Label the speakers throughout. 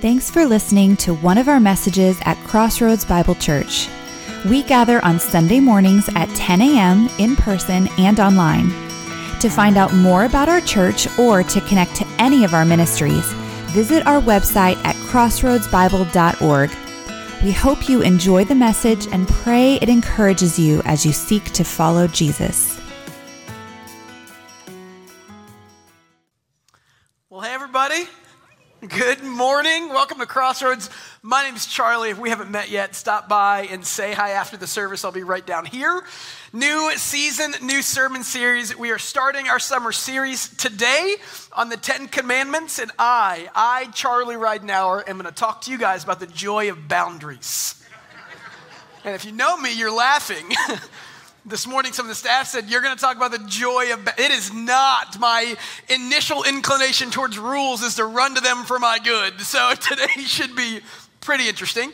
Speaker 1: Thanks for listening to one of our messages at Crossroads Bible Church. We gather on Sunday mornings at 10 a.m. in person and online. To find out more about our church or to connect to any of our ministries, visit our website at crossroadsbible.org. We hope you enjoy the message and pray it encourages you as you seek to follow Jesus.
Speaker 2: Morning. Welcome to Crossroads. My name is Charlie. If we haven't met yet, stop by and say hi after the service. I'll be right down here. New season, new sermon series. We are starting our summer series today on the Ten Commandments. And I, I, Charlie Ridenauer, am going to talk to you guys about the joy of boundaries. And if you know me, you're laughing. This morning, some of the staff said, You're going to talk about the joy of. It is not my initial inclination towards rules, is to run to them for my good. So today should be pretty interesting.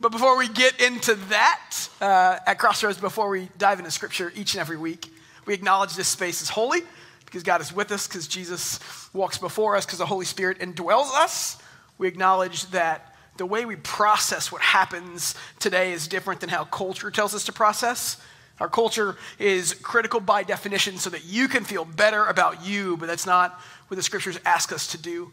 Speaker 2: But before we get into that, uh, at Crossroads, before we dive into scripture each and every week, we acknowledge this space is holy because God is with us, because Jesus walks before us, because the Holy Spirit indwells us. We acknowledge that the way we process what happens today is different than how culture tells us to process. Our culture is critical by definition so that you can feel better about you, but that's not what the scriptures ask us to do.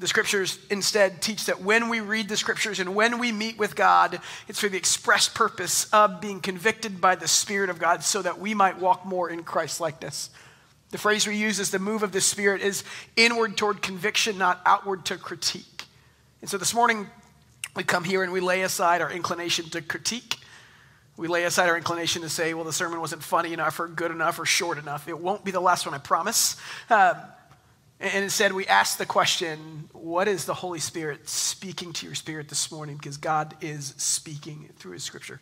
Speaker 2: The scriptures instead teach that when we read the scriptures and when we meet with God, it's for the express purpose of being convicted by the Spirit of God so that we might walk more in Christ likeness. The phrase we use is the move of the Spirit is inward toward conviction, not outward to critique. And so this morning, we come here and we lay aside our inclination to critique we lay aside our inclination to say, well, the sermon wasn't funny enough or good enough or short enough. It won't be the last one, I promise. Um, and instead, we ask the question what is the Holy Spirit speaking to your spirit this morning? Because God is speaking through His scripture.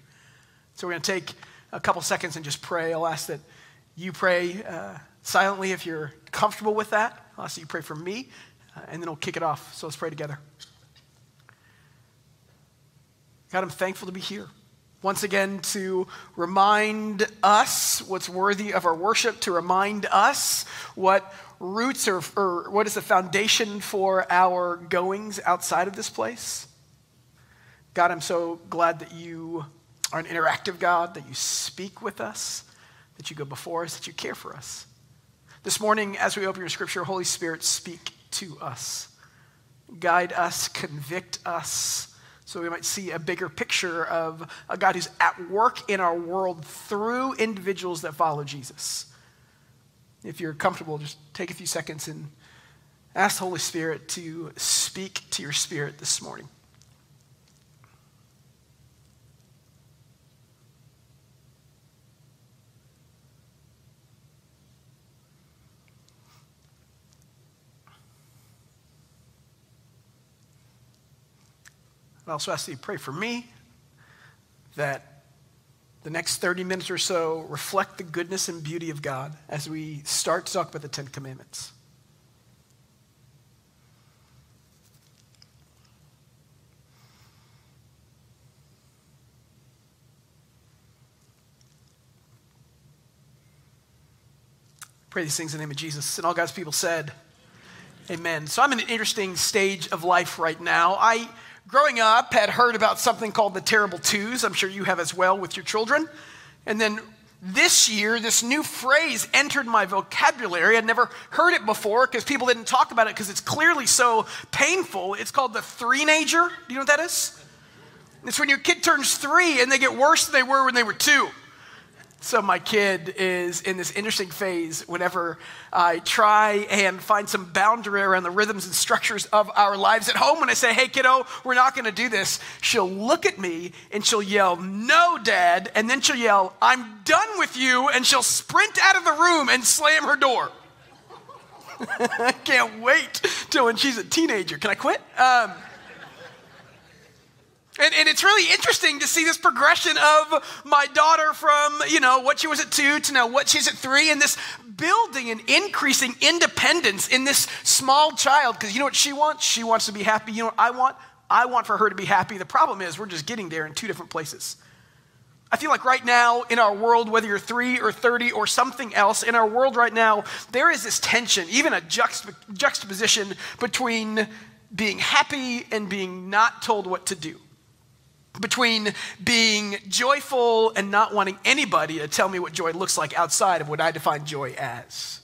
Speaker 2: So we're going to take a couple seconds and just pray. I'll ask that you pray uh, silently if you're comfortable with that. I'll ask that you pray for me, uh, and then we'll kick it off. So let's pray together. God, I'm thankful to be here once again to remind us what's worthy of our worship, to remind us what roots or, or, what is the foundation for our goings outside of this place. God, I'm so glad that you are an interactive God, that you speak with us, that you go before us, that you care for us. This morning, as we open your scripture, Holy Spirit, speak to us, guide us, convict us so we might see a bigger picture of a God who's at work in our world through individuals that follow Jesus. If you're comfortable, just take a few seconds and ask the Holy Spirit to speak to your spirit this morning. I also ask that you pray for me that the next 30 minutes or so reflect the goodness and beauty of God as we start to talk about the Ten Commandments. Pray these things in the name of Jesus. And all God's people said, Amen. So I'm in an interesting stage of life right now. I growing up, had heard about something called the terrible twos. I'm sure you have as well with your children. And then this year, this new phrase entered my vocabulary. I'd never heard it before because people didn't talk about it because it's clearly so painful. It's called the three-nager. Do you know what that is? It's when your kid turns three and they get worse than they were when they were two. So, my kid is in this interesting phase whenever I try and find some boundary around the rhythms and structures of our lives at home. When I say, hey, kiddo, we're not going to do this, she'll look at me and she'll yell, no, dad. And then she'll yell, I'm done with you. And she'll sprint out of the room and slam her door. I can't wait till when she's a teenager. Can I quit? Um, and, and, it's really interesting to see this progression of my daughter from, you know, what she was at two to now what she's at three, and this building and increasing independence in this small child. Because you know what she wants? She wants to be happy. You know what I want? I want for her to be happy. The problem is we're just getting there in two different places. I feel like right now in our world, whether you're three or 30 or something else, in our world right now, there is this tension, even a juxtap- juxtaposition between being happy and being not told what to do, between being joyful and not wanting anybody to tell me what joy looks like outside of what I define joy as.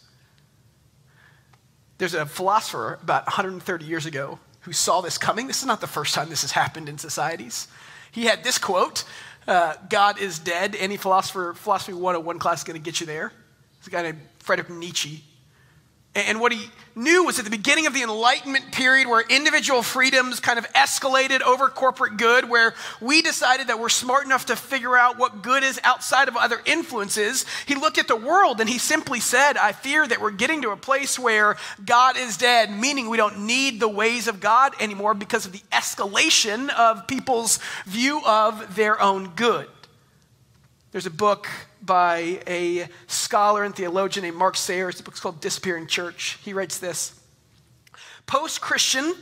Speaker 2: There's a philosopher about 130 years ago who saw this coming. This is not the first time this has happened in societies. He had this quote uh, God is dead. Any philosopher, philosophy 101 class is going to get you there. It's a guy named Friedrich Nietzsche. And what he knew was at the beginning of the Enlightenment period, where individual freedoms kind of escalated over corporate good, where we decided that we're smart enough to figure out what good is outside of other influences, he looked at the world and he simply said, I fear that we're getting to a place where God is dead, meaning we don't need the ways of God anymore because of the escalation of people's view of their own good. There's a book by a scholar and theologian named Mark Sayers. The book's called Disappearing Church. He writes this Post Christian,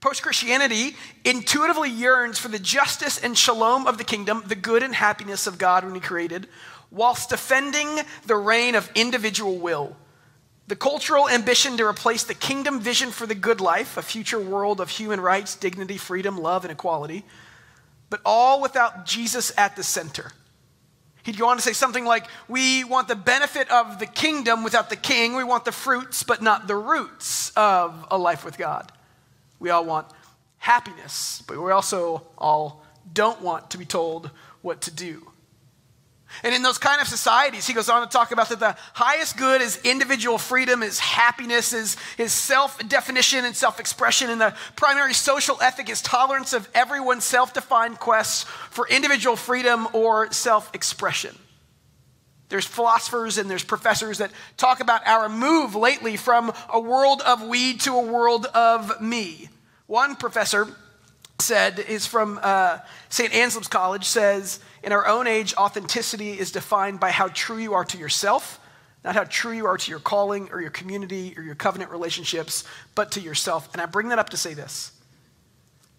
Speaker 2: post Christianity intuitively yearns for the justice and shalom of the kingdom, the good and happiness of God when He created, whilst defending the reign of individual will. The cultural ambition to replace the kingdom vision for the good life, a future world of human rights, dignity, freedom, love, and equality, but all without Jesus at the center. He'd go on to say something like, We want the benefit of the kingdom without the king. We want the fruits, but not the roots of a life with God. We all want happiness, but we also all don't want to be told what to do. And in those kind of societies, he goes on to talk about that the highest good is individual freedom, is happiness, is, is self definition and self expression. And the primary social ethic is tolerance of everyone's self defined quests for individual freedom or self expression. There's philosophers and there's professors that talk about our move lately from a world of we to a world of me. One professor said, is from uh, St. Anselm's College, says, in our own age, authenticity is defined by how true you are to yourself, not how true you are to your calling or your community or your covenant relationships, but to yourself. And I bring that up to say this.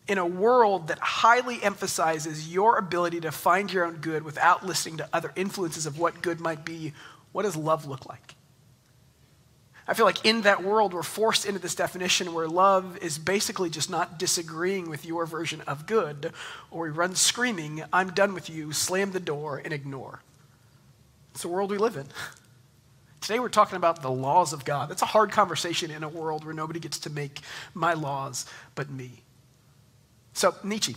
Speaker 2: In a world that highly emphasizes your ability to find your own good without listening to other influences of what good might be, what does love look like? I feel like in that world, we're forced into this definition where love is basically just not disagreeing with your version of good, or we run screaming, I'm done with you, slam the door, and ignore. It's the world we live in. Today, we're talking about the laws of God. That's a hard conversation in a world where nobody gets to make my laws but me. So, Nietzsche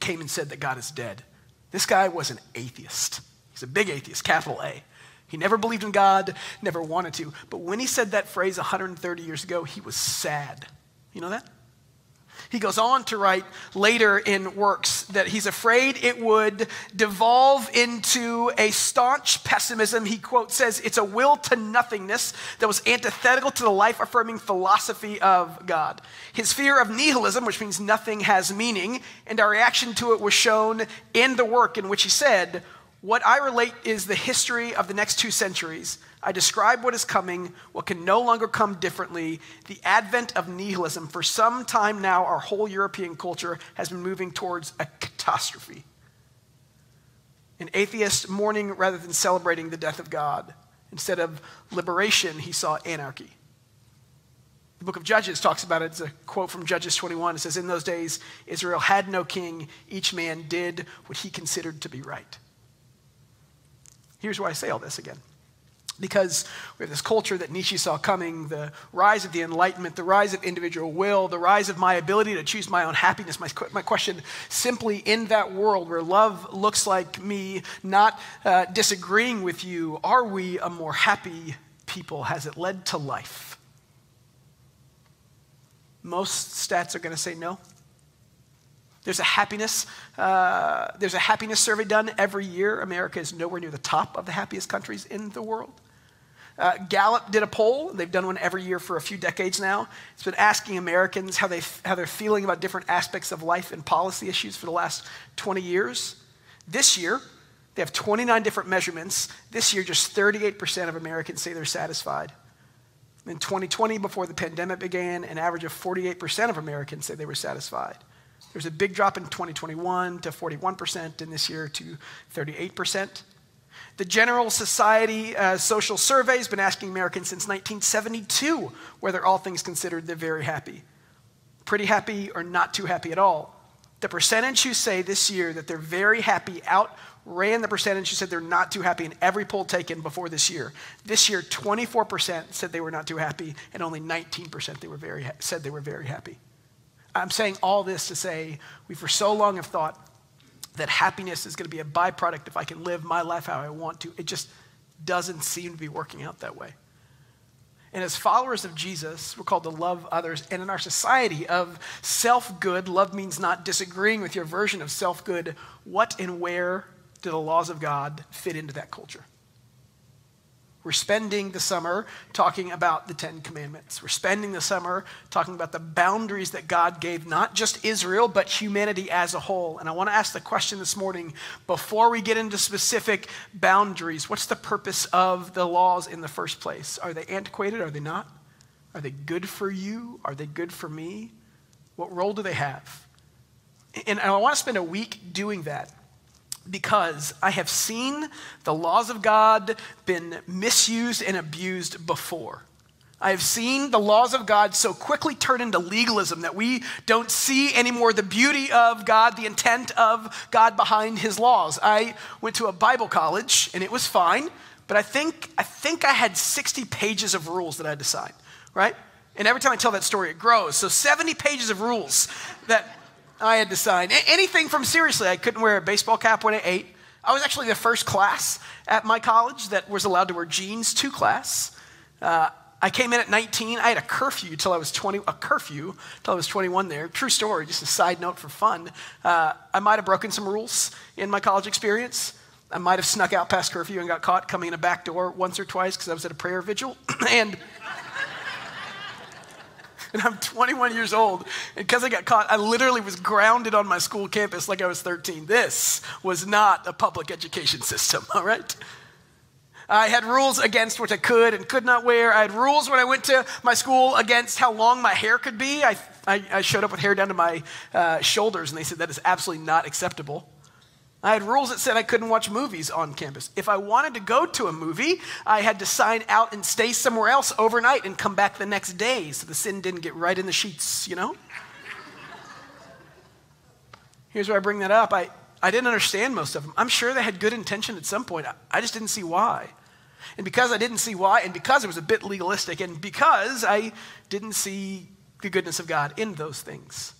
Speaker 2: came and said that God is dead. This guy was an atheist. He's a big atheist, capital A. He never believed in God, never wanted to. But when he said that phrase 130 years ago, he was sad. You know that? He goes on to write later in works that he's afraid it would devolve into a staunch pessimism. He, quote, says, It's a will to nothingness that was antithetical to the life affirming philosophy of God. His fear of nihilism, which means nothing has meaning, and our reaction to it was shown in the work in which he said, what I relate is the history of the next two centuries. I describe what is coming, what can no longer come differently, the advent of nihilism. For some time now, our whole European culture has been moving towards a catastrophe. An atheist mourning rather than celebrating the death of God. Instead of liberation, he saw anarchy. The book of Judges talks about it. It's a quote from Judges 21. It says, In those days, Israel had no king. Each man did what he considered to be right. Here's why I say all this again. Because we have this culture that Nietzsche saw coming the rise of the Enlightenment, the rise of individual will, the rise of my ability to choose my own happiness. My, my question simply in that world where love looks like me not uh, disagreeing with you, are we a more happy people? Has it led to life? Most stats are going to say no. There's a happiness, uh, there's a happiness survey done every year. America is nowhere near the top of the happiest countries in the world. Uh, Gallup did a poll. They've done one every year for a few decades now. It's been asking Americans how, they, how they're feeling about different aspects of life and policy issues for the last 20 years. This year, they have 29 different measurements. This year, just 38% of Americans say they're satisfied. In 2020, before the pandemic began, an average of 48% of Americans say they were satisfied. There's a big drop in 2021 to 41%, and this year to 38%. The General Society uh, Social Survey has been asking Americans since 1972 whether all things considered they're very happy. pretty happy, or not too happy at all. The percentage who say this year that they're very happy outran the percentage who said they're not too happy in every poll taken before this year. This year, 24% said they were not too happy, and only 19% they were very ha- said they were very happy. I'm saying all this to say we for so long have thought that happiness is going to be a byproduct if I can live my life how I want to. It just doesn't seem to be working out that way. And as followers of Jesus, we're called to love others. And in our society of self good, love means not disagreeing with your version of self good. What and where do the laws of God fit into that culture? We're spending the summer talking about the Ten Commandments. We're spending the summer talking about the boundaries that God gave not just Israel, but humanity as a whole. And I want to ask the question this morning before we get into specific boundaries what's the purpose of the laws in the first place? Are they antiquated? Are they not? Are they good for you? Are they good for me? What role do they have? And I want to spend a week doing that because I have seen the laws of God been misused and abused before. I have seen the laws of God so quickly turn into legalism that we don't see anymore the beauty of God, the intent of God behind his laws. I went to a Bible college and it was fine, but I think I think I had 60 pages of rules that I had to sign, right? And every time I tell that story, it grows. So 70 pages of rules that I had to sign. anything from seriously, I couldn't wear a baseball cap when I ate. I was actually the first class at my college that was allowed to wear jeans to class. Uh, I came in at 19. I had a curfew till I was 20, a curfew till I was 21 there. True story, just a side note for fun. Uh, I might have broken some rules in my college experience. I might have snuck out past curfew and got caught coming in a back door once or twice because I was at a prayer vigil. and and I'm 21 years old. And because I got caught, I literally was grounded on my school campus like I was 13. This was not a public education system, all right? I had rules against what I could and could not wear. I had rules when I went to my school against how long my hair could be. I, I, I showed up with hair down to my uh, shoulders, and they said that is absolutely not acceptable. I had rules that said I couldn't watch movies on campus. If I wanted to go to a movie, I had to sign out and stay somewhere else overnight and come back the next day so the sin didn't get right in the sheets, you know? Here's where I bring that up. I, I didn't understand most of them. I'm sure they had good intention at some point. I, I just didn't see why. And because I didn't see why, and because it was a bit legalistic, and because I didn't see the goodness of God in those things.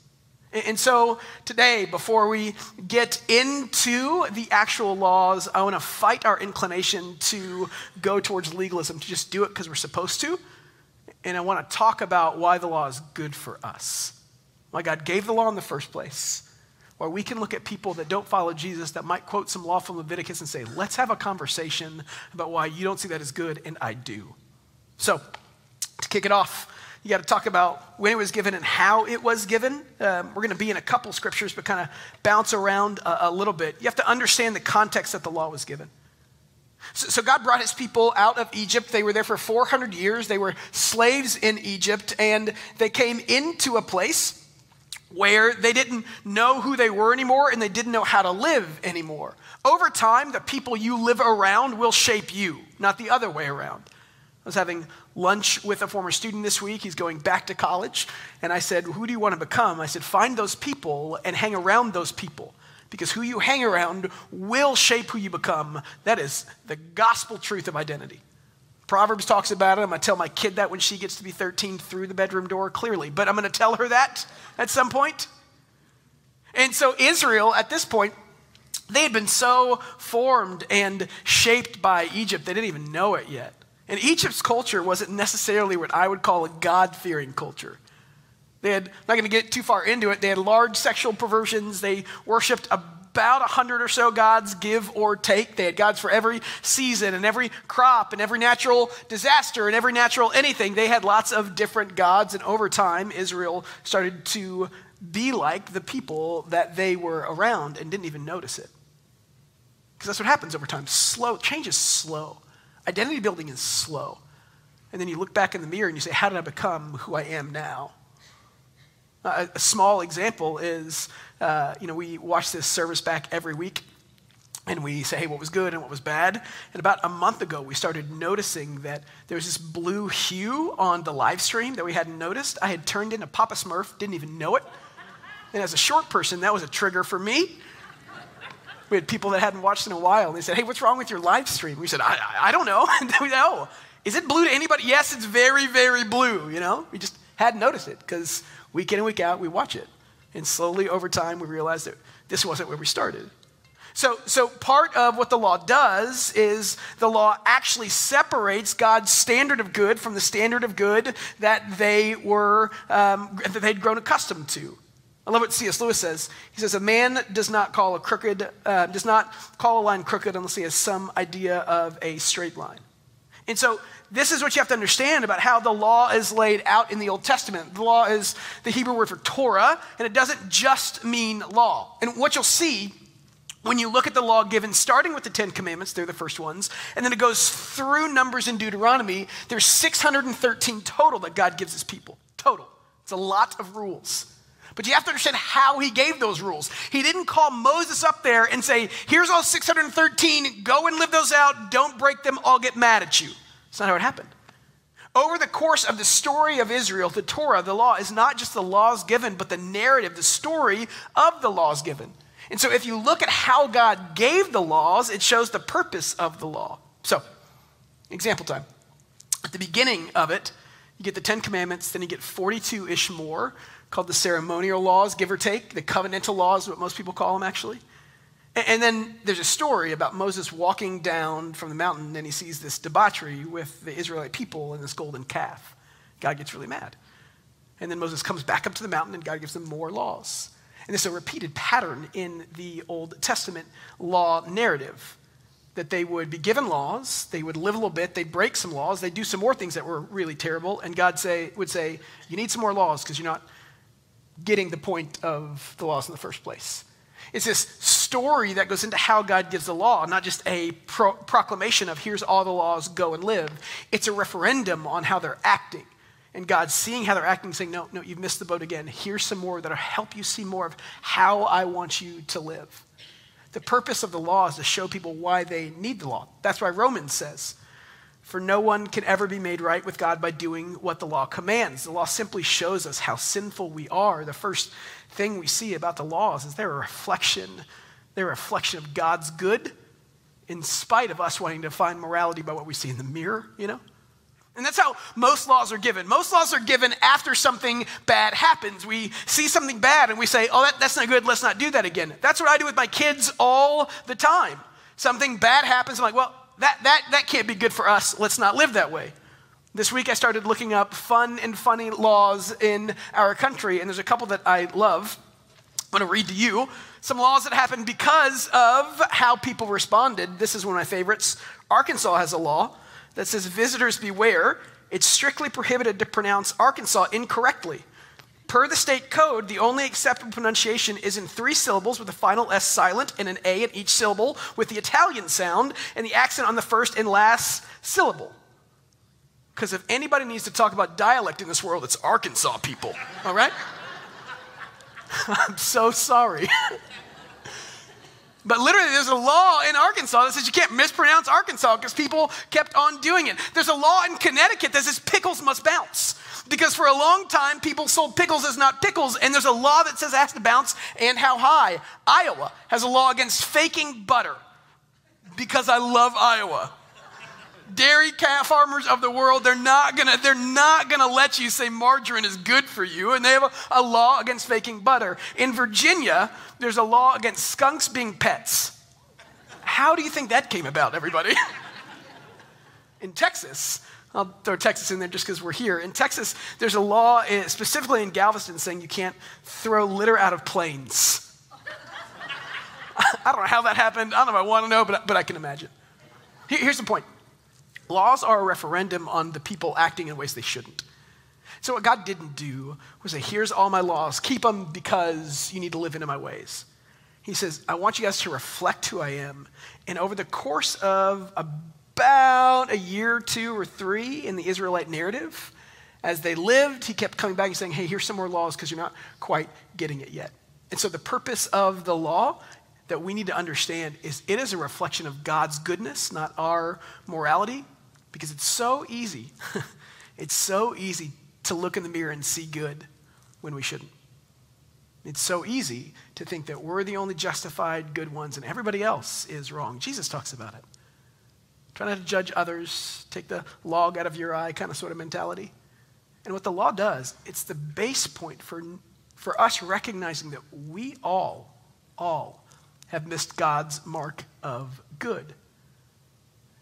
Speaker 2: And so today, before we get into the actual laws, I want to fight our inclination to go towards legalism, to just do it because we're supposed to. And I want to talk about why the law is good for us. Why God gave the law in the first place. Why we can look at people that don't follow Jesus that might quote some law from Leviticus and say, let's have a conversation about why you don't see that as good and I do. So, to kick it off, you got to talk about when it was given and how it was given. Um, we're going to be in a couple scriptures, but kind of bounce around a, a, little bit. You have to understand the context that the law was given. So, so, God brought his people out of Egypt. They were there for 400 years. They were slaves in Egypt, and they came into a place where they didn't know who they were anymore and they didn't know how to live anymore. Over time, the people you live around will shape you, not the other way around. I was having lunch with a former student this week. He's going back to college. And I said, Who do you want to become? I said, Find those people and hang around those people. Because who you hang around will shape who you become. That is the gospel truth of identity. Proverbs talks about it. I'm going to tell my kid that when she gets to be 13 through the bedroom door clearly. But I'm going to tell her that at some point. And so, Israel, at this point, they had been so formed and shaped by Egypt, they didn't even know it yet. And Egypt's culture wasn't necessarily what I would call a God fearing culture. They had, not going to get too far into it, they had large sexual perversions. They worshiped about a hundred or so gods, give or take. They had gods for every season and every crop and every natural disaster and every natural anything. They had lots of different gods. And over time, Israel started to be like the people that they were around and didn't even notice it. Because that's what happens over time. Slow, change is slow. Identity building is slow. And then you look back in the mirror and you say, How did I become who I am now? A small example is, uh, you know, we watch this service back every week. and we say, hey, what was good and what was bad. And about a month ago, we started noticing that there was this blue hue on the live stream that we hadn't noticed. I had turned into Papa Smurf, didn't even know it. And as a short person, that was a trigger for me. We had people that hadn't watched in a while, and they said, hey, what's wrong with your live stream? We said, I, I, I don't know. we know. Is it blue to anybody? Yes, it's very, very blue, you know? We just hadn't noticed it because week in and week out, we watch it. And slowly over time, we realized that this wasn't where we started. So, so part of what the law does is the law actually separates God's standard of good from the standard of good that they were um, that they'd grown accustomed to. I love what C.S. Lewis says. He says, "A man does not call a crooked uh, does not call a line crooked unless he has some idea of a straight line." And so this is what you have to understand about how the law is laid out in the Old Testament. The law is the Hebrew word for Torah, and it doesn't just mean law. And what you'll see when you look at the law given, starting with the Ten Commandments, they're the first ones, and then it goes through Numbers and Deuteronomy, there's 613 total that God gives his people. Total. It's a lot of rules. But you have to understand how he gave those rules. He didn't call Moses up there and say, Here's all 613, go and live those out, don't break them, I'll get mad at you. That's not how it happened. Over the course of the story of Israel, the Torah, the law, is not just the laws given, but the narrative, the story of the laws given. And so if you look at how God gave the laws, it shows the purpose of the law. So, example time. At the beginning of it, you get the Ten Commandments, then you get 42 ish more called the ceremonial laws, give or take. The covenantal laws, what most people call them actually. And then there's a story about Moses walking down from the mountain and he sees this debauchery with the Israelite people and this golden calf. God gets really mad. And then Moses comes back up to the mountain and God gives them more laws. And is a repeated pattern in the Old Testament law narrative that they would be given laws, they would live a little bit, they'd break some laws, they'd do some more things that were really terrible, and God say, would say, You need some more laws because you're not getting the point of the laws in the first place. It's this story that goes into how God gives the law, not just a pro- proclamation of here's all the laws, go and live. It's a referendum on how they're acting. And God seeing how they're acting, saying, No, no, you've missed the boat again. Here's some more that'll help you see more of how I want you to live. The purpose of the law is to show people why they need the law. That's why Romans says, For no one can ever be made right with God by doing what the law commands. The law simply shows us how sinful we are. The first thing we see about the laws is they're a reflection, they're a reflection of God's good in spite of us wanting to find morality by what we see in the mirror, you know? And that's how most laws are given. Most laws are given after something bad happens. We see something bad and we say, oh, that, that's not good, let's not do that again. That's what I do with my kids all the time. Something bad happens, I'm like, well, that, that, that can't be good for us, let's not live that way. This week I started looking up fun and funny laws in our country, and there's a couple that I love. I'm going to read to you some laws that happened because of how people responded. This is one of my favorites. Arkansas has a law that says, Visitors beware. It's strictly prohibited to pronounce Arkansas incorrectly. Per the state code, the only acceptable pronunciation is in three syllables with the final S silent and an A in each syllable with the Italian sound and the accent on the first and last syllable. Because if anybody needs to talk about dialect in this world, it's Arkansas people, all right? I'm so sorry. But literally, there's a law in Arkansas that says you can't mispronounce Arkansas because people kept on doing it. There's a law in Connecticut that says pickles must bounce because for a long time people sold pickles as not pickles, and there's a law that says has to bounce and how high. Iowa has a law against faking butter because I love Iowa dairy cat farmers of the world, they're not gonna, they're not gonna let you say margarine is good for you. And they have a, a law against faking butter. In Virginia, there's a law against skunks being pets. How do you think that came about, everybody? in Texas, I'll throw Texas in there just because we're here. In Texas, there's a law eh, specifically in Galveston saying you can't throw litter out of planes. I don't know how that happened. I don't know if I want to know, but, but I can imagine. Here's the point Laws are a referendum on the people acting in ways they shouldn't. So, what God didn't do was say, Here's all my laws, keep them because you need to live into my ways. He says, I want you guys to reflect who I am. And over the course of about a year, two, or three in the Israelite narrative, as they lived, he kept coming back and saying, Hey, here's some more laws because you're not quite getting it yet. And so, the purpose of the law that we need to understand is it is a reflection of God's goodness, not our morality, because it's so easy. it's so easy to look in the mirror and see good when we shouldn't. It's so easy to think that we're the only justified good ones and everybody else is wrong. Jesus talks about it. Try not to judge others, take the log out of your eye kind of sort of mentality. And what the law does, it's the base point for, for us recognizing that we all, all have missed God's mark of good.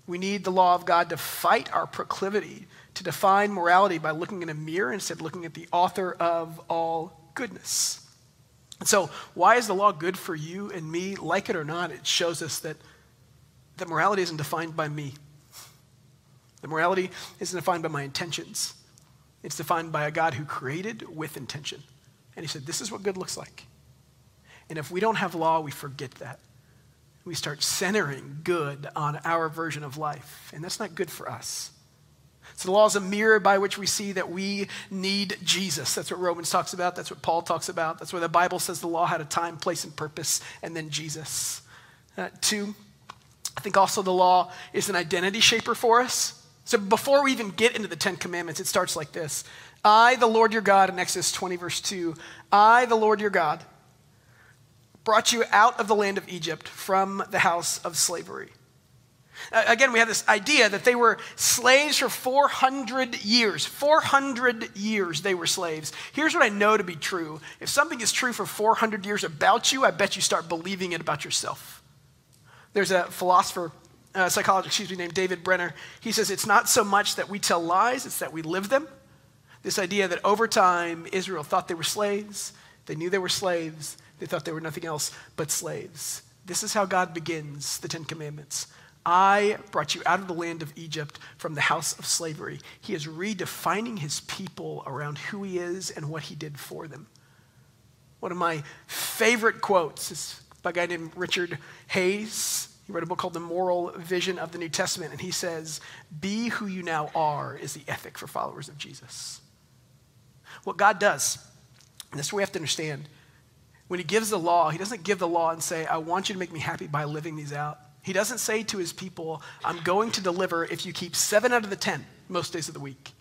Speaker 2: We need the law of God to fight our proclivity to define morality by looking in a mirror instead of looking at the author of all goodness. And so, why is the law good for you and me? Like it or not, it shows us that, that morality isn't defined by me. The morality isn't defined by my intentions. It's defined by a God who created with intention. And he said, This is what good looks like. And if we don't have law, we forget that. We start centering good on our version of life. And that's not good for us. So the law is a mirror by which we see that we need Jesus. That's what Romans talks about. That's what Paul talks about. That's why the Bible says the law had a time, place, and purpose, and then Jesus. Uh, two, I think also the law is an identity shaper for us. So before we even get into the Ten Commandments, it starts like this I, the Lord your God, in Exodus 20, verse 2, I, the Lord your God, brought you out of the land of Egypt from the house of slavery. Again, we have this idea that they were slaves for 400 years. 400 years they were slaves. Here's what I know to be true if something is true for 400 years about you, I bet you start believing it about yourself. There's a philosopher, uh, psychologist, excuse me, named David Benner. He says it's not so much that we tell lies, it's that we live them. This idea that over time, Israel thought they were slaves, they knew they were slaves, they thought they were nothing else but slaves. This is how God begins the Ten Commandments. I brought you out of the land of Egypt from the house of slavery. He is redefining his people around who he is and what he did for them. One of my favorite quotes is by a guy named Richard Hays. He wrote a book called The Moral Vision of the New Testament, and he says, Be who you now are is the ethic for followers of Jesus. What God does, and this is what we have to understand, when he gives the law, he doesn't give the law and say, I want you to make me happy by living these out. He doesn't say to his people, I'm going to deliver if you keep seven out of the 10 most days of the week.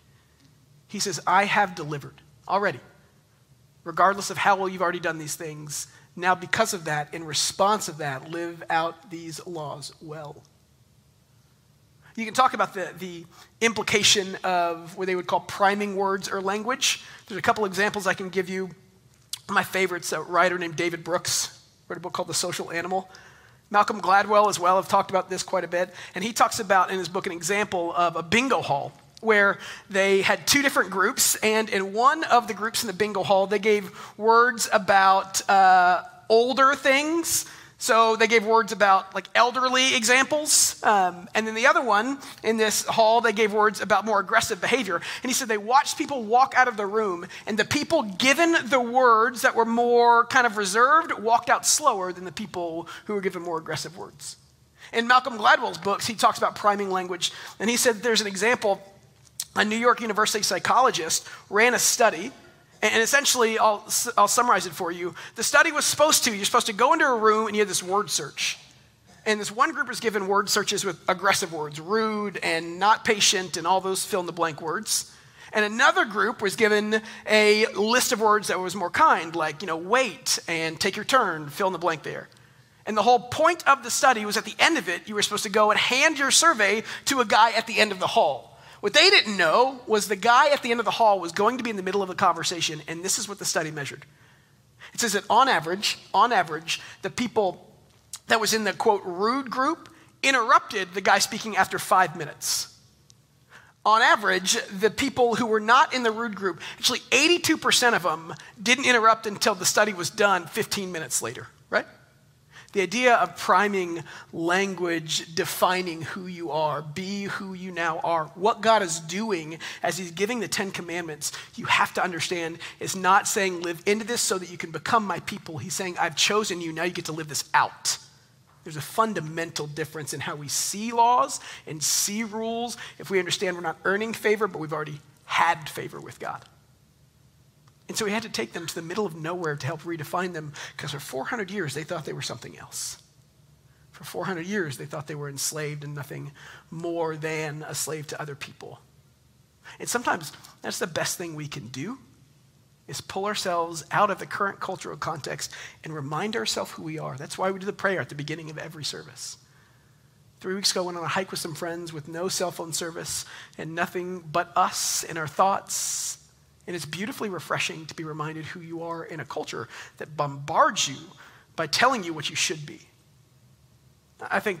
Speaker 2: He says, I have delivered already, regardless of how well you've already done these things. Now, because of that, in response of that, live out these laws well. You can talk about the, the implication of what they would call priming words or language. There's a couple examples I can give you. My favorite's a writer named David Brooks, wrote a book called The Social Animal. Malcolm Gladwell, as well, have talked about this quite a bit. And he talks about in his book an example of a bingo hall where they had two different groups. And in one of the groups in the bingo hall, they gave words about uh, older things so they gave words about like elderly examples. Um, and then the other one in this hall, they gave words about more aggressive behavior. And he said they watched people walk out of the room, and the people given the words that were more kind of reserved walked out slower than the people who were given more aggressive words. In Malcolm Gladwell's books, he talks about priming language, and he said there's an example. A New York University psychologist ran a study and essentially, I'll, I'll summarize it for you. The study was supposed to, you're supposed to go into a room and you had this word search. And this one group was given word searches with aggressive words, rude and not patient, and all those fill in the blank words. And another group was given a list of words that was more kind, like, you know, wait and take your turn, fill in the blank there. And the whole point of the study was at the end of it, you were supposed to go and hand your survey to a guy at the end of the hall. What they didn't know was the guy at the end of the hall was going to be in the middle of the conversation, and this is what the study measured. It says that on average, on average, the people that was in the quote rude group interrupted the guy speaking after five minutes. On average, the people who were not in the rude group, actually 82% of them didn't interrupt until the study was done 15 minutes later, right? The idea of priming language, defining who you are, be who you now are, what God is doing as He's giving the Ten Commandments, you have to understand is not saying live into this so that you can become my people. He's saying, I've chosen you, now you get to live this out. There's a fundamental difference in how we see laws and see rules if we understand we're not earning favor, but we've already had favor with God. And so he had to take them to the middle of nowhere to help redefine them because for 400 years they thought they were something else. For 400 years they thought they were enslaved and nothing more than a slave to other people. And sometimes that's the best thing we can do is pull ourselves out of the current cultural context and remind ourselves who we are. That's why we do the prayer at the beginning of every service. Three weeks ago, I went on a hike with some friends with no cell phone service and nothing but us and our thoughts. And it's beautifully refreshing to be reminded who you are in a culture that bombards you by telling you what you should be. I think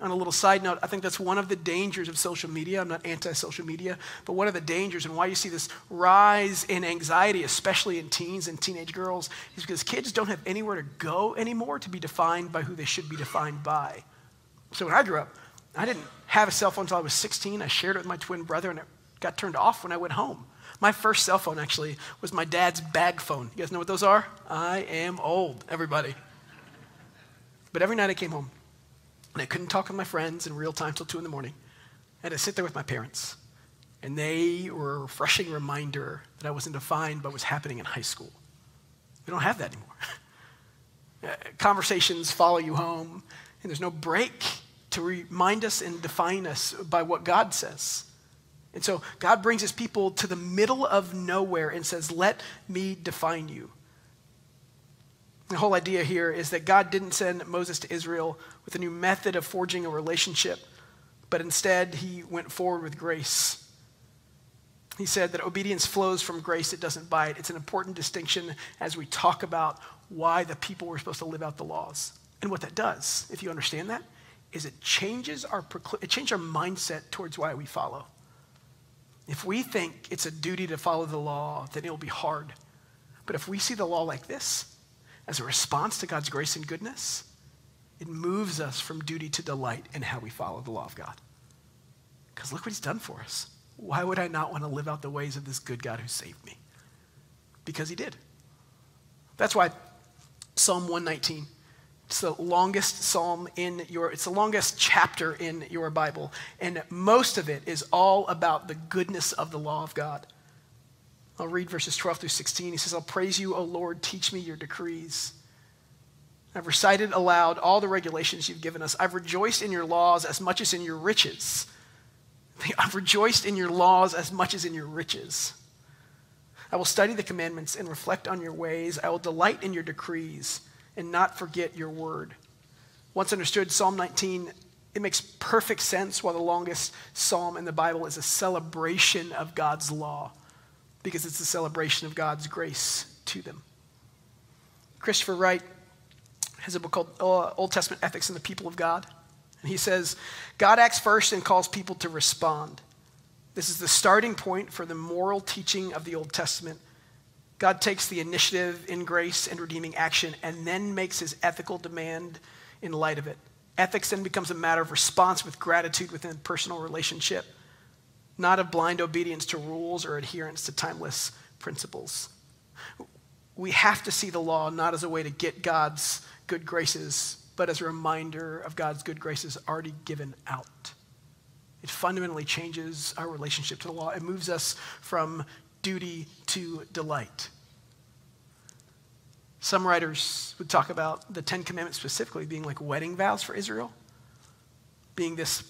Speaker 2: on a little side note, I think that's one of the dangers of social media. I'm not anti social media, but one of the dangers and why you see this rise in anxiety, especially in teens and teenage girls, is because kids don't have anywhere to go anymore to be defined by who they should be defined by. So when I grew up, I didn't have a cell phone until I was 16. I shared it with my twin brother, and it got turned off when I went home. My first cell phone actually was my dad's bag phone. You guys know what those are? I am old, everybody. But every night I came home, and I couldn't talk with my friends in real time till 2 in the morning. I had to sit there with my parents. And they were a refreshing reminder that I wasn't defined by what was happening in high school. We don't have that anymore. Uh, conversations follow you home, and there's no break to remind us and define us by what God says. And so God brings his people to the middle of nowhere and says, Let me define you. The whole idea here is that God didn't send Moses to Israel with a new method of forging a relationship, but instead he went forward with grace. He said that obedience flows from grace, it doesn't it. It's an important distinction as we talk about why the people were supposed to live out the laws. And what that does, if you understand that, is it changes our, it changes our mindset towards why we follow. If we think it's a duty to follow the law, then it'll be hard. But if we see the law like this, as a response to God's grace and goodness, it moves us from duty to delight in how we follow the law of God. Because look what he's done for us. Why would I not want to live out the ways of this good God who saved me? Because he did. That's why Psalm 119, it's the longest psalm in your, it's the longest chapter in your Bible. And most of it is all about the goodness of the law of God. I'll read verses 12 through 16. He says, I'll praise you, O Lord, teach me your decrees. I've recited aloud all the regulations you've given us. I've rejoiced in your laws as much as in your riches. I've rejoiced in your laws as much as in your riches. I will study the commandments and reflect on your ways. I will delight in your decrees and not forget your word. Once understood, Psalm 19, it makes perfect sense why the longest psalm in the Bible is a celebration of God's law because it's a celebration of God's grace to them. Christopher Wright has a book called uh, Old Testament Ethics and the People of God. And he says, God acts first and calls people to respond. This is the starting point for the moral teaching of the Old Testament. God takes the initiative in grace and redeeming action and then makes his ethical demand in light of it. Ethics then becomes a matter of response with gratitude within personal relationship not of blind obedience to rules or adherence to timeless principles. We have to see the law not as a way to get God's good graces, but as a reminder of God's good graces already given out. It fundamentally changes our relationship to the law. It moves us from duty to delight. Some writers would talk about the Ten Commandments specifically being like wedding vows for Israel, being this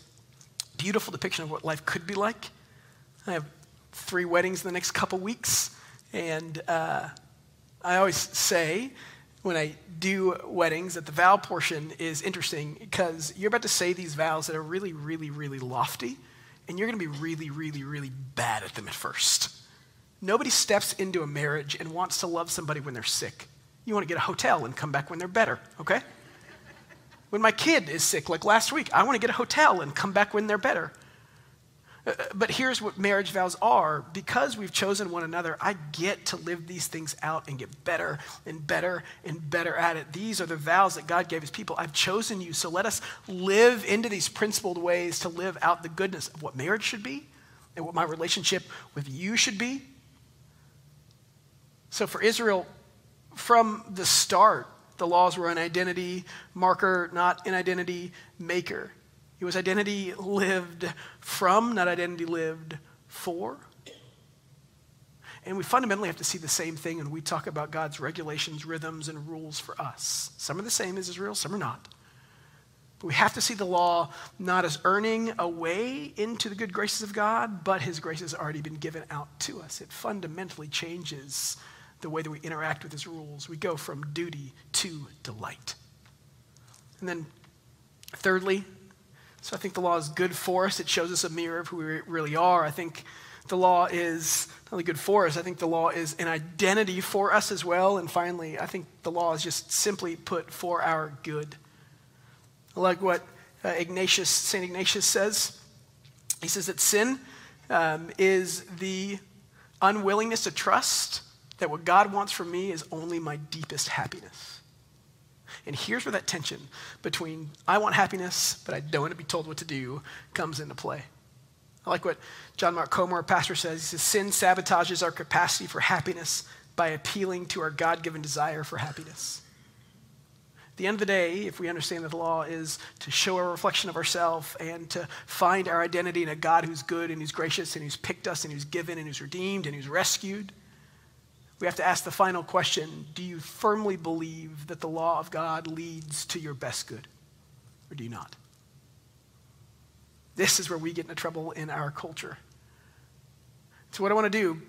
Speaker 2: beautiful depiction of what life could be like I have three weddings in the next couple weeks. And uh, I always say when I do weddings that the vow portion is interesting because you're about to say these vows that are really, really, really lofty, and you're going to be really, really, really bad at them at first. Nobody steps into a marriage and wants to love somebody when they're sick. You want to get a hotel and come back when they're better, okay? When my kid is sick, like last week, I want to get a hotel and come back when they're better. Uh, but here's what marriage vows are because we've chosen one another, I get to live these things out and get better and better and better at it. These are the vows that God gave his people. I've chosen you, so let us live into these principled ways to live out the goodness of what marriage should be and what my relationship with you should be. So for Israel, from the start, the laws were an identity marker, not an identity maker. It was identity lived from, not identity lived for. And we fundamentally have to see the same thing when we talk about God's regulations, rhythms, and rules for us. Some are the same as Israel, some are not. But we have to see the law not as earning a way into the good graces of God, but His grace has already been given out to us. It fundamentally changes the way that we interact with His rules. We go from duty to delight. And then, thirdly, so I think the law is good for us. It shows us a mirror of who we really are. I think the law is not only good for us, I think the law is an identity for us as well. And finally, I think the law is just simply put for our good. I like what uh, Ignatius, St. Ignatius says. He says that sin um, is the unwillingness to trust that what God wants from me is only my deepest happiness. And here's where that tension between I want happiness, but I don't want to be told what to do, comes into play. I like what John Mark Comer, a pastor, says. He says, Sin sabotages our capacity for happiness by appealing to our God given desire for happiness. At the end of the day, if we understand that the law is to show a reflection of ourselves and to find our identity in a God who's good and who's gracious and who's picked us and who's given and who's redeemed and who's rescued, we have to ask the final question Do you firmly believe that the law of God leads to your best good, or do you not? This is where we get into trouble in our culture. So, what I want to do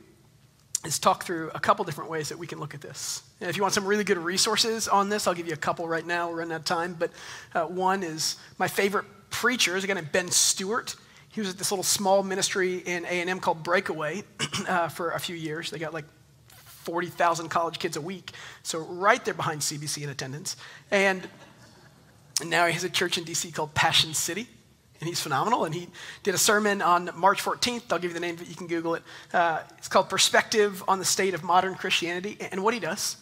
Speaker 2: is talk through a couple different ways that we can look at this. And if you want some really good resources on this, I'll give you a couple right now. We're running out of time. But uh, one is my favorite preacher is a guy named Ben Stuart. He was at this little small ministry in A&M called Breakaway uh, for a few years. They got like 40,000 college kids a week. So right there behind CBC in attendance. And now he has a church in DC called Passion City. And he's phenomenal. And he did a sermon on March 14th. I'll give you the name, but you can Google it. Uh, it's called Perspective on the State of Modern Christianity. And what he does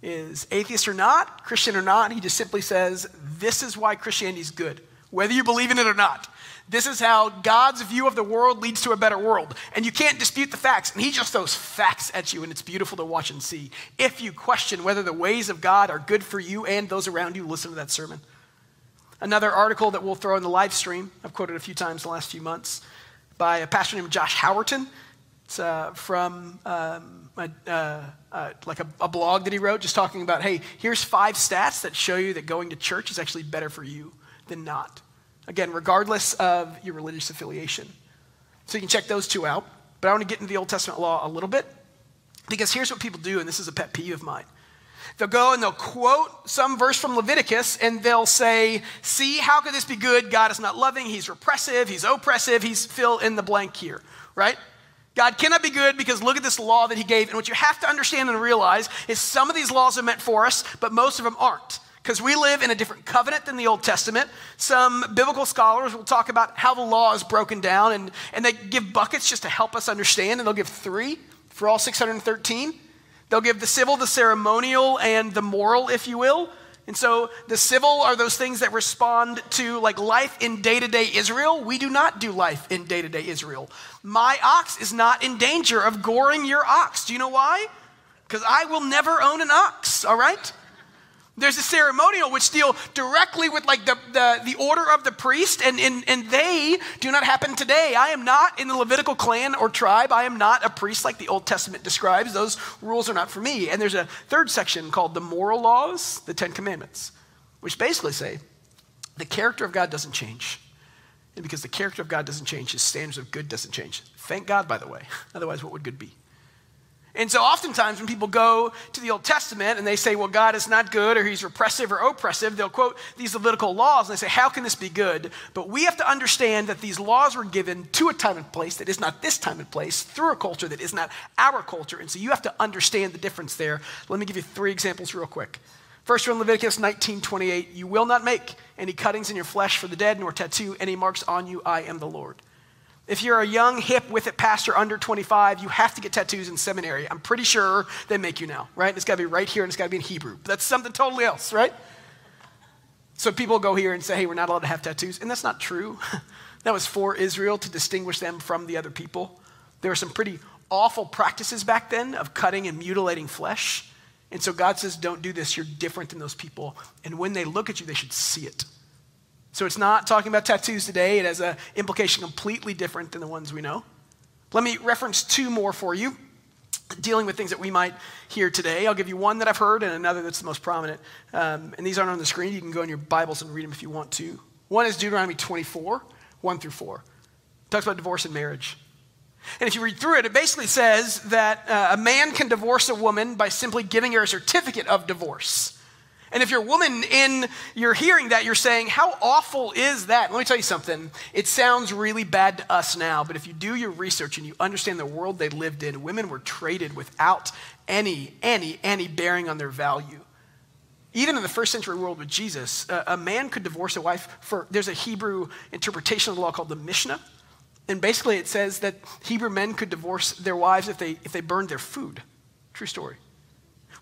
Speaker 2: is, atheist or not, Christian or not, he just simply says, This is why Christianity is good, whether you believe in it or not. This is how God's view of the world leads to a better world. And you can't dispute the facts. And he just throws facts at you, and it's beautiful to watch and see. If you question whether the ways of God are good for you and those around you, listen to that sermon. Another article that we'll throw in the live stream, I've quoted a few times the last few months, by a pastor named Josh Howerton. It's uh, from um, uh, uh, like a, a blog that he wrote, just talking about, hey, here's five stats that show you that going to church is actually better for you than not. Again, regardless of your religious affiliation. So you can check those two out. But I want to get into the Old Testament law a little bit because here's what people do, and this is a pet peeve of mine. They'll go and they'll quote some verse from Leviticus and they'll say, See, how could this be good? God is not loving, He's repressive, He's oppressive, He's fill in the blank here, right? God cannot be good because look at this law that He gave. And what you have to understand and realize is some of these laws are meant for us, but most of them aren't because we live in a different covenant than the Old Testament. Some biblical scholars will talk about how the law is broken down, and, and they give buckets just to help us understand, and they'll give three for all 613. They'll give the civil, the ceremonial, and the moral, if you will. And so the civil are those things that respond to like life in day to day Israel. We do not do life in day to day Israel. My ox is not in danger of goring your ox. Do you know why? Because I will never own an ox, all right? There's a ceremonial which deal directly with like the, the, the order of the priest, and, and, and they do not happen today. I am not in the Levitical clan or tribe. I am not a priest like the Old Testament describes. Those rules are not for me. And there's a third section called the moral laws, the Ten Commandments, which basically say the character of God doesn't change. And because the character of God doesn't change, his standards of good doesn't change. Thank God, by the way. Otherwise, what would good be? And so, oftentimes, when people go to the Old Testament and they say, well, God is not good or he's repressive or oppressive, they'll quote these Levitical laws and they say, how can this be good? But we have to understand that these laws were given to a time and place that is not this time and place, through a culture that is not our culture. And so, you have to understand the difference there. Let me give you three examples real quick. First from Leviticus 19 28, you will not make any cuttings in your flesh for the dead, nor tattoo any marks on you. I am the Lord. If you're a young, hip, with it pastor under 25, you have to get tattoos in seminary. I'm pretty sure they make you now, right? It's got to be right here and it's got to be in Hebrew. But that's something totally else, right? So people go here and say, hey, we're not allowed to have tattoos. And that's not true. that was for Israel to distinguish them from the other people. There were some pretty awful practices back then of cutting and mutilating flesh. And so God says, don't do this. You're different than those people. And when they look at you, they should see it. So it's not talking about tattoos today. It has an implication completely different than the ones we know. Let me reference two more for you. dealing with things that we might hear today. I'll give you one that I've heard and another that's the most prominent. Um, and these aren't on the screen. You can go in your Bibles and read them if you want to. One is Deuteronomy 24, 1 through 4. It talks about divorce and marriage. And if you read through it, it basically says that uh, a man can divorce a woman by simply giving her a certificate of divorce. And if you're a woman in you're hearing that, you're saying, How awful is that? Let me tell you something. It sounds really bad to us now, but if you do your research and you understand the world they lived in, women were traded without any, any, any bearing on their value. Even in the first century world with Jesus, a, a man could divorce a wife for, there's a Hebrew interpretation of the law called the Mishnah. And basically, it says that Hebrew men could divorce their wives if they, if they burned their food. True story.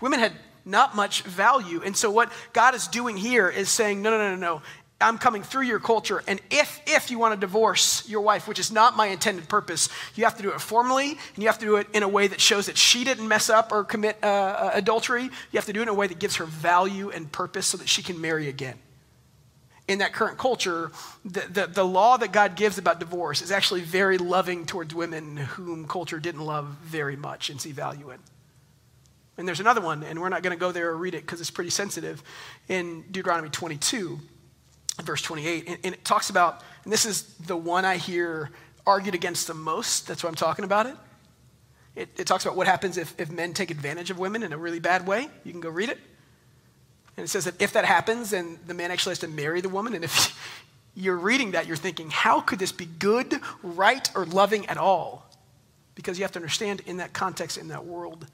Speaker 2: Women had not much value. And so, what God is doing here is saying, no, no, no, no, no. I'm coming through your culture. And if, if you want to divorce your wife, which is not my intended purpose, you have to do it formally and you have to do it in a way that shows that she didn't mess up or commit uh, uh adultery. You have to do it in a way that gives her value and purpose so that she can marry again in that current culture, the, the, the, law that God gives about divorce is actually very loving towards women whom culture didn't love very much and see value in. And there's another one, and we're not going to go there or read it because it's pretty sensitive, in Deuteronomy 22, verse 28. And, and it talks about, and this is the one I hear argued against the most. That's why I'm talking about it. It, it talks about what happens if, if men take advantage of women in a really bad way. You can go read it. And it says that if that happens, then the man actually has to marry the woman. And if you're reading that, you're thinking, how could this be good, right, or loving at all? Because you have to understand in that context, in that world,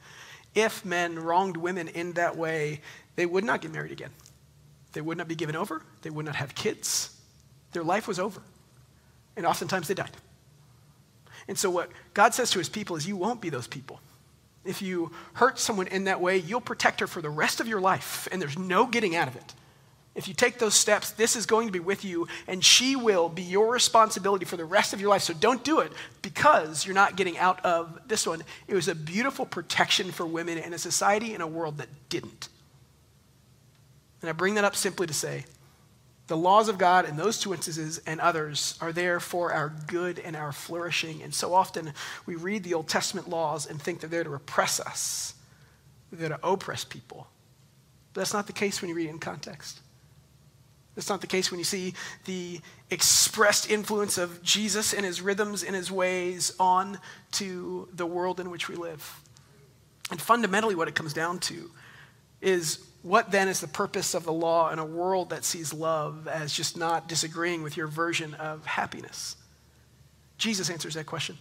Speaker 2: if men wronged women in that way, they would not get married again. They would not be given over. They would not have kids. Their life was over. And oftentimes they died. And so, what God says to his people is, You won't be those people. If you hurt someone in that way, you'll protect her for the rest of your life, and there's no getting out of it. If you take those steps, this is going to be with you, and she will be your responsibility for the rest of your life. So don't do it because you're not getting out of this one. It was a beautiful protection for women in a society in a world that didn't. And I bring that up simply to say the laws of God in those two instances and others are there for our good and our flourishing. And so often we read the Old Testament laws and think they're there to repress us, they're there to oppress people. But that's not the case when you read it in context. That's not the case when you see the expressed influence of Jesus and his rhythms and his ways on to the world in which we live. And fundamentally, what it comes down to is what then is the purpose of the law in a world that sees love as just not disagreeing with your version of happiness? Jesus answers that question.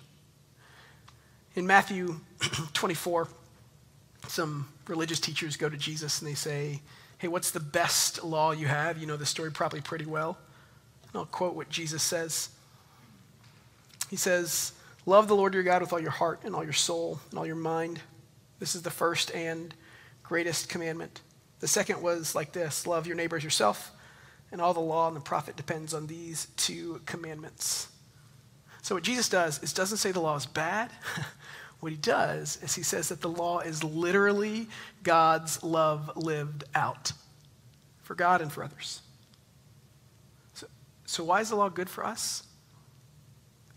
Speaker 2: In Matthew 24, some religious teachers go to Jesus and they say, Hey, what's the best law you have? You know the story probably pretty well. And I'll quote what Jesus says. He says, Love the Lord your God with all your heart and all your soul and all your mind. This is the first and greatest commandment. The second was like this love your neighbor as yourself, and all the law and the prophet depends on these two commandments. So, what Jesus does is doesn't say the law is bad. what he does is he says that the law is literally God's love lived out for God and for others. So, so why is the law good for us?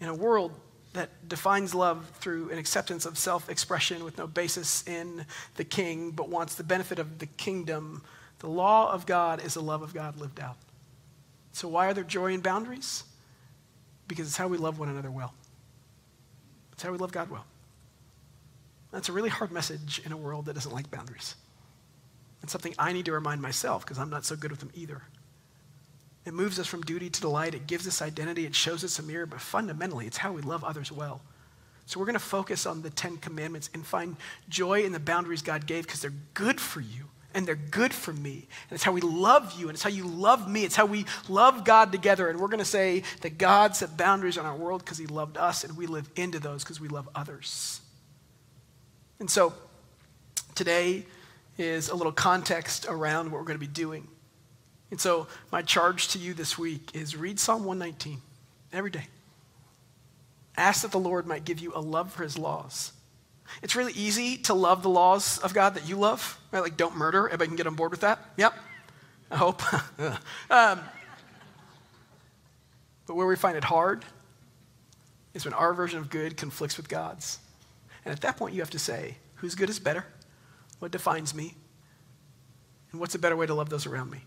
Speaker 2: In a world that defines love through an acceptance of self expression with no basis in the king, but wants the benefit of the kingdom. The law of God is the love of God lived out. So, why are there joy and boundaries? Because it's how we love one another well, it's how we love God well. That's a really hard message in a world that doesn't like boundaries. It's something I need to remind myself because I'm not so good with them either. It moves us from duty to delight. It gives us identity. It shows us a mirror, but fundamentally, it's how we love others well. So we're going to focus on the Ten Commandments and find joy in the boundaries God gave because they're good for you and they're good for me. And it's how we love you and it's how you love me. It's how we love God together. And we're going to say that God set boundaries on our world because he loved us and we live into those because we love others. And so today is a little context around what we're going to be doing. And so, my charge to you this week is read Psalm 119 every day. Ask that the Lord might give you a love for his laws. It's really easy to love the laws of God that you love, right? Like, don't murder. Everybody can get on board with that? Yep. I hope. um, but where we find it hard is when our version of good conflicts with God's. And at that point, you have to say, Whose good is better? What defines me? And what's a better way to love those around me?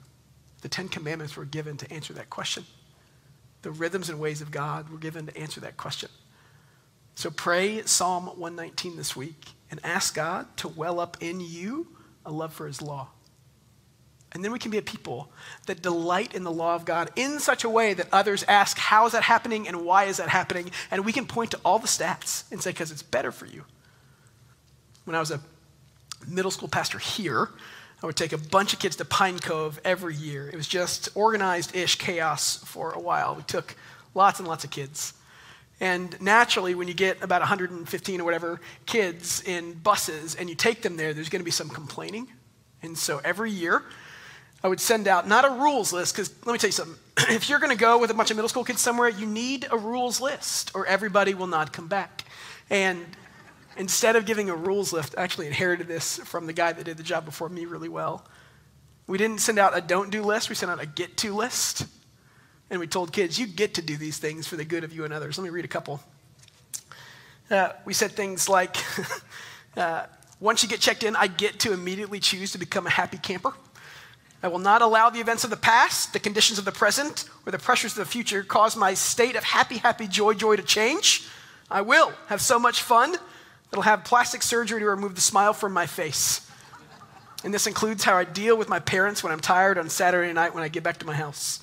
Speaker 2: The Ten Commandments were given to answer that question. The rhythms and ways of God were given to answer that question. So pray Psalm 119 this week and ask God to well up in you a love for his law. And then we can be a people that delight in the law of God in such a way that others ask, How is that happening and why is that happening? And we can point to all the stats and say, Because it's better for you. When I was a middle school pastor here, I would take a bunch of kids to Pine Cove every year. It was just organized ish chaos for a while. We took lots and lots of kids. And naturally, when you get about 115 or whatever kids in buses and you take them there, there's going to be some complaining. And so every year, I would send out not a rules list, because let me tell you something. if you're going to go with a bunch of middle school kids somewhere, you need a rules list, or everybody will not come back. And instead of giving a rules list, I actually inherited this from the guy that did the job before me really well. We didn't send out a don't do list, we sent out a get to list. And we told kids, you get to do these things for the good of you and others. Let me read a couple. Uh, we said things like, uh, once you get checked in, I get to immediately choose to become a happy camper. I will not allow the events of the past, the conditions of the present, or the pressures of the future cause my state of happy, happy, joy, joy to change. I will have so much fun that I'll have plastic surgery to remove the smile from my face. And this includes how I deal with my parents when I'm tired on Saturday night when I get back to my house.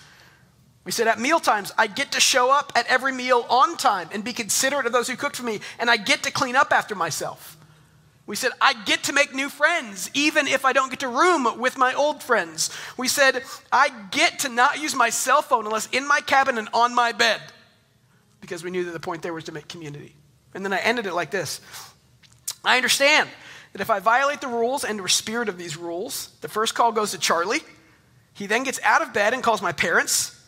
Speaker 2: We said at meal times, I get to show up at every meal on time and be considerate of those who cooked for me, and I get to clean up after myself. We said, I get to make new friends, even if I don't get to room with my old friends. We said, I get to not use my cell phone unless in my cabin and on my bed, because we knew that the point there was to make community. And then I ended it like this I understand that if I violate the rules and the spirit of these rules, the first call goes to Charlie. He then gets out of bed and calls my parents.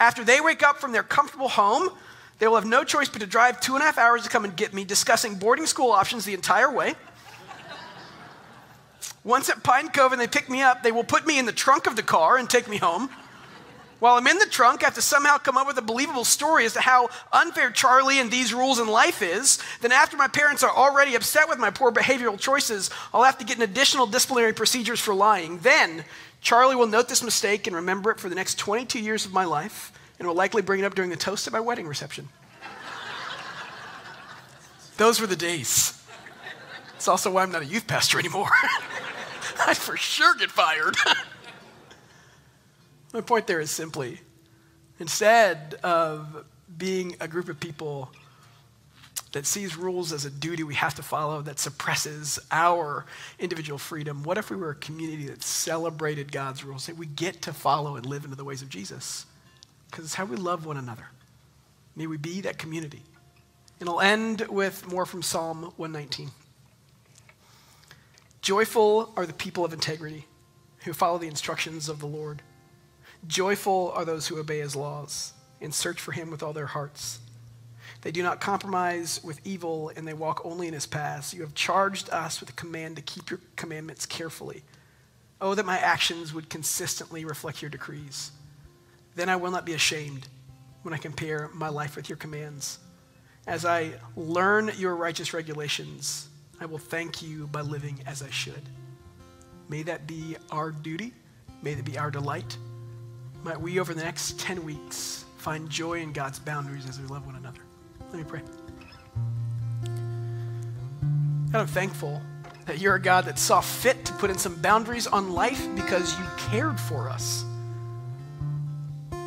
Speaker 2: After they wake up from their comfortable home, they will have no choice but to drive two and a half hours to come and get me, discussing boarding school options the entire way. Once at Pine Cove and they pick me up, they will put me in the trunk of the car and take me home. While I'm in the trunk, I have to somehow come up with a believable story as to how unfair Charlie and these rules in life is. Then, after my parents are already upset with my poor behavioral choices, I'll have to get an additional disciplinary procedures for lying. Then, Charlie will note this mistake and remember it for the next 22 years of my life and will likely bring it up during the toast at my wedding reception. Those were the days. It's also why I'm not a youth pastor anymore. I'd for sure get fired. My point there is simply instead of being a group of people that sees rules as a duty we have to follow that suppresses our individual freedom, what if we were a community that celebrated God's rules, that we get to follow and live into the ways of Jesus? Because it's how we love one another. May we be that community. And I'll end with more from Psalm 119. Joyful are the people of integrity who follow the instructions of the Lord. Joyful are those who obey his laws and search for him with all their hearts. They do not compromise with evil and they walk only in his paths. You have charged us with a command to keep your commandments carefully. Oh, that my actions would consistently reflect your decrees. Then I will not be ashamed when I compare my life with your commands. As I learn your righteous regulations, I will thank you by living as I should. May that be our duty. May that be our delight. Might we, over the next 10 weeks, find joy in God's boundaries as we love one another. Let me pray. God, I'm thankful that you're a God that saw fit to put in some boundaries on life because you cared for us.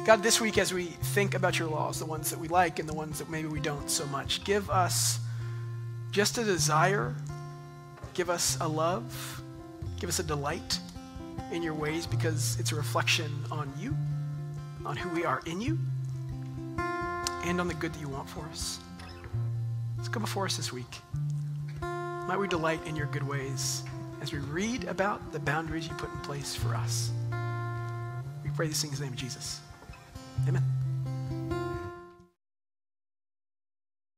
Speaker 2: God, this week as we think about your laws, the ones that we like and the ones that maybe we don't so much, give us just a desire, give us a love, give us a delight in your ways because it's a reflection on you, on who we are in you, and on the good that you want for us. Let's go before us this week. Might we delight in your good ways as we read about the boundaries you put in place for us. We pray these things in the name of Jesus. Amen.